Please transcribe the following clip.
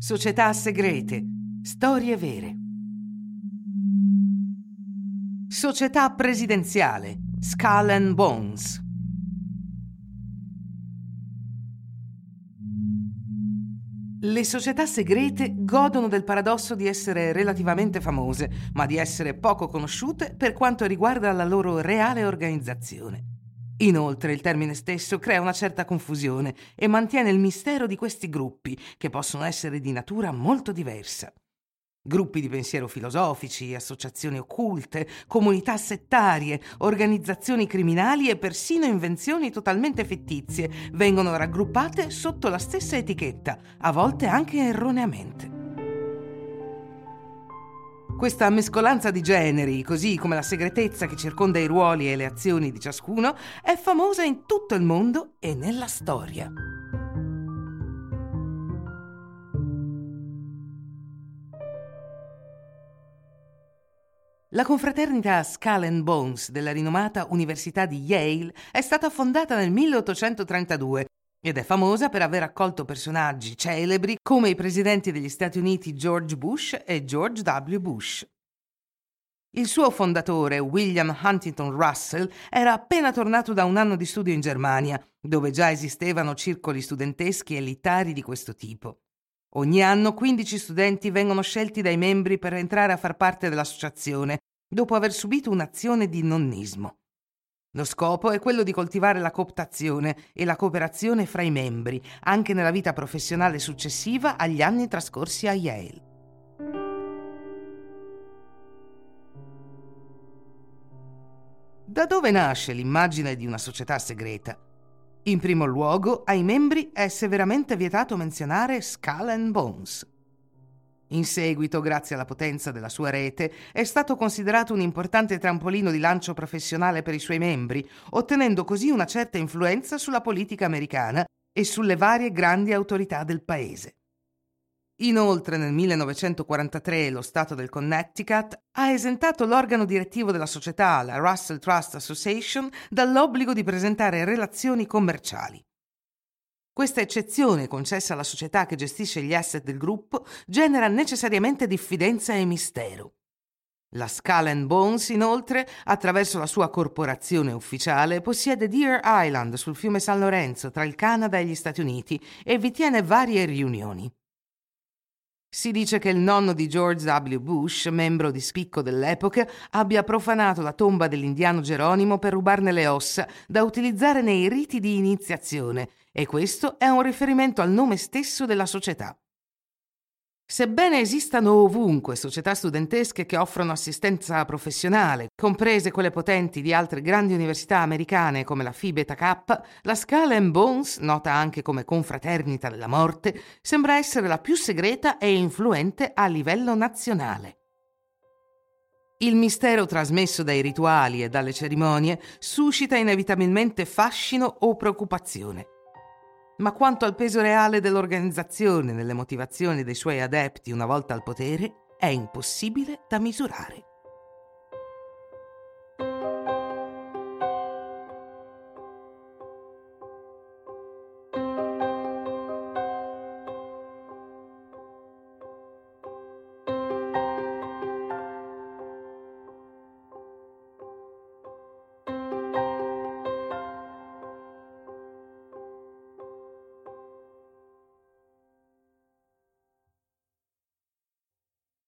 Società segrete. Storie vere. Società presidenziale. Skull and Bones. Le società segrete godono del paradosso di essere relativamente famose, ma di essere poco conosciute per quanto riguarda la loro reale organizzazione. Inoltre il termine stesso crea una certa confusione e mantiene il mistero di questi gruppi, che possono essere di natura molto diversa. Gruppi di pensiero filosofici, associazioni occulte, comunità settarie, organizzazioni criminali e persino invenzioni totalmente fittizie vengono raggruppate sotto la stessa etichetta, a volte anche erroneamente. Questa mescolanza di generi, così come la segretezza che circonda i ruoli e le azioni di ciascuno, è famosa in tutto il mondo e nella storia. La confraternita Skull and Bones della rinomata Università di Yale è stata fondata nel 1832 ed è famosa per aver accolto personaggi celebri come i presidenti degli Stati Uniti George Bush e George W. Bush. Il suo fondatore, William Huntington Russell, era appena tornato da un anno di studio in Germania, dove già esistevano circoli studenteschi elitari di questo tipo. Ogni anno 15 studenti vengono scelti dai membri per entrare a far parte dell'associazione, dopo aver subito un'azione di nonnismo. Lo scopo è quello di coltivare la cooptazione e la cooperazione fra i membri, anche nella vita professionale successiva agli anni trascorsi a Yale. Da dove nasce l'immagine di una società segreta? In primo luogo, ai membri è severamente vietato menzionare Skull and Bones. In seguito, grazie alla potenza della sua rete, è stato considerato un importante trampolino di lancio professionale per i suoi membri, ottenendo così una certa influenza sulla politica americana e sulle varie grandi autorità del paese. Inoltre nel 1943 lo Stato del Connecticut ha esentato l'organo direttivo della società, la Russell Trust Association, dall'obbligo di presentare relazioni commerciali. Questa eccezione concessa alla società che gestisce gli asset del gruppo genera necessariamente diffidenza e mistero. La Skull Bones, inoltre, attraverso la sua corporazione ufficiale, possiede Deer Island sul fiume San Lorenzo tra il Canada e gli Stati Uniti e vi tiene varie riunioni. Si dice che il nonno di George W. Bush, membro di spicco dell'epoca, abbia profanato la tomba dell'indiano Geronimo per rubarne le ossa da utilizzare nei riti di iniziazione, e questo è un riferimento al nome stesso della società. Sebbene esistano ovunque società studentesche che offrono assistenza professionale, comprese quelle potenti di altre grandi università americane come la Phi Beta Kappa, la Skull Bones, nota anche come confraternita della morte, sembra essere la più segreta e influente a livello nazionale. Il mistero trasmesso dai rituali e dalle cerimonie suscita inevitabilmente fascino o preoccupazione ma quanto al peso reale dell'organizzazione nelle motivazioni dei suoi adepti una volta al potere è impossibile da misurare.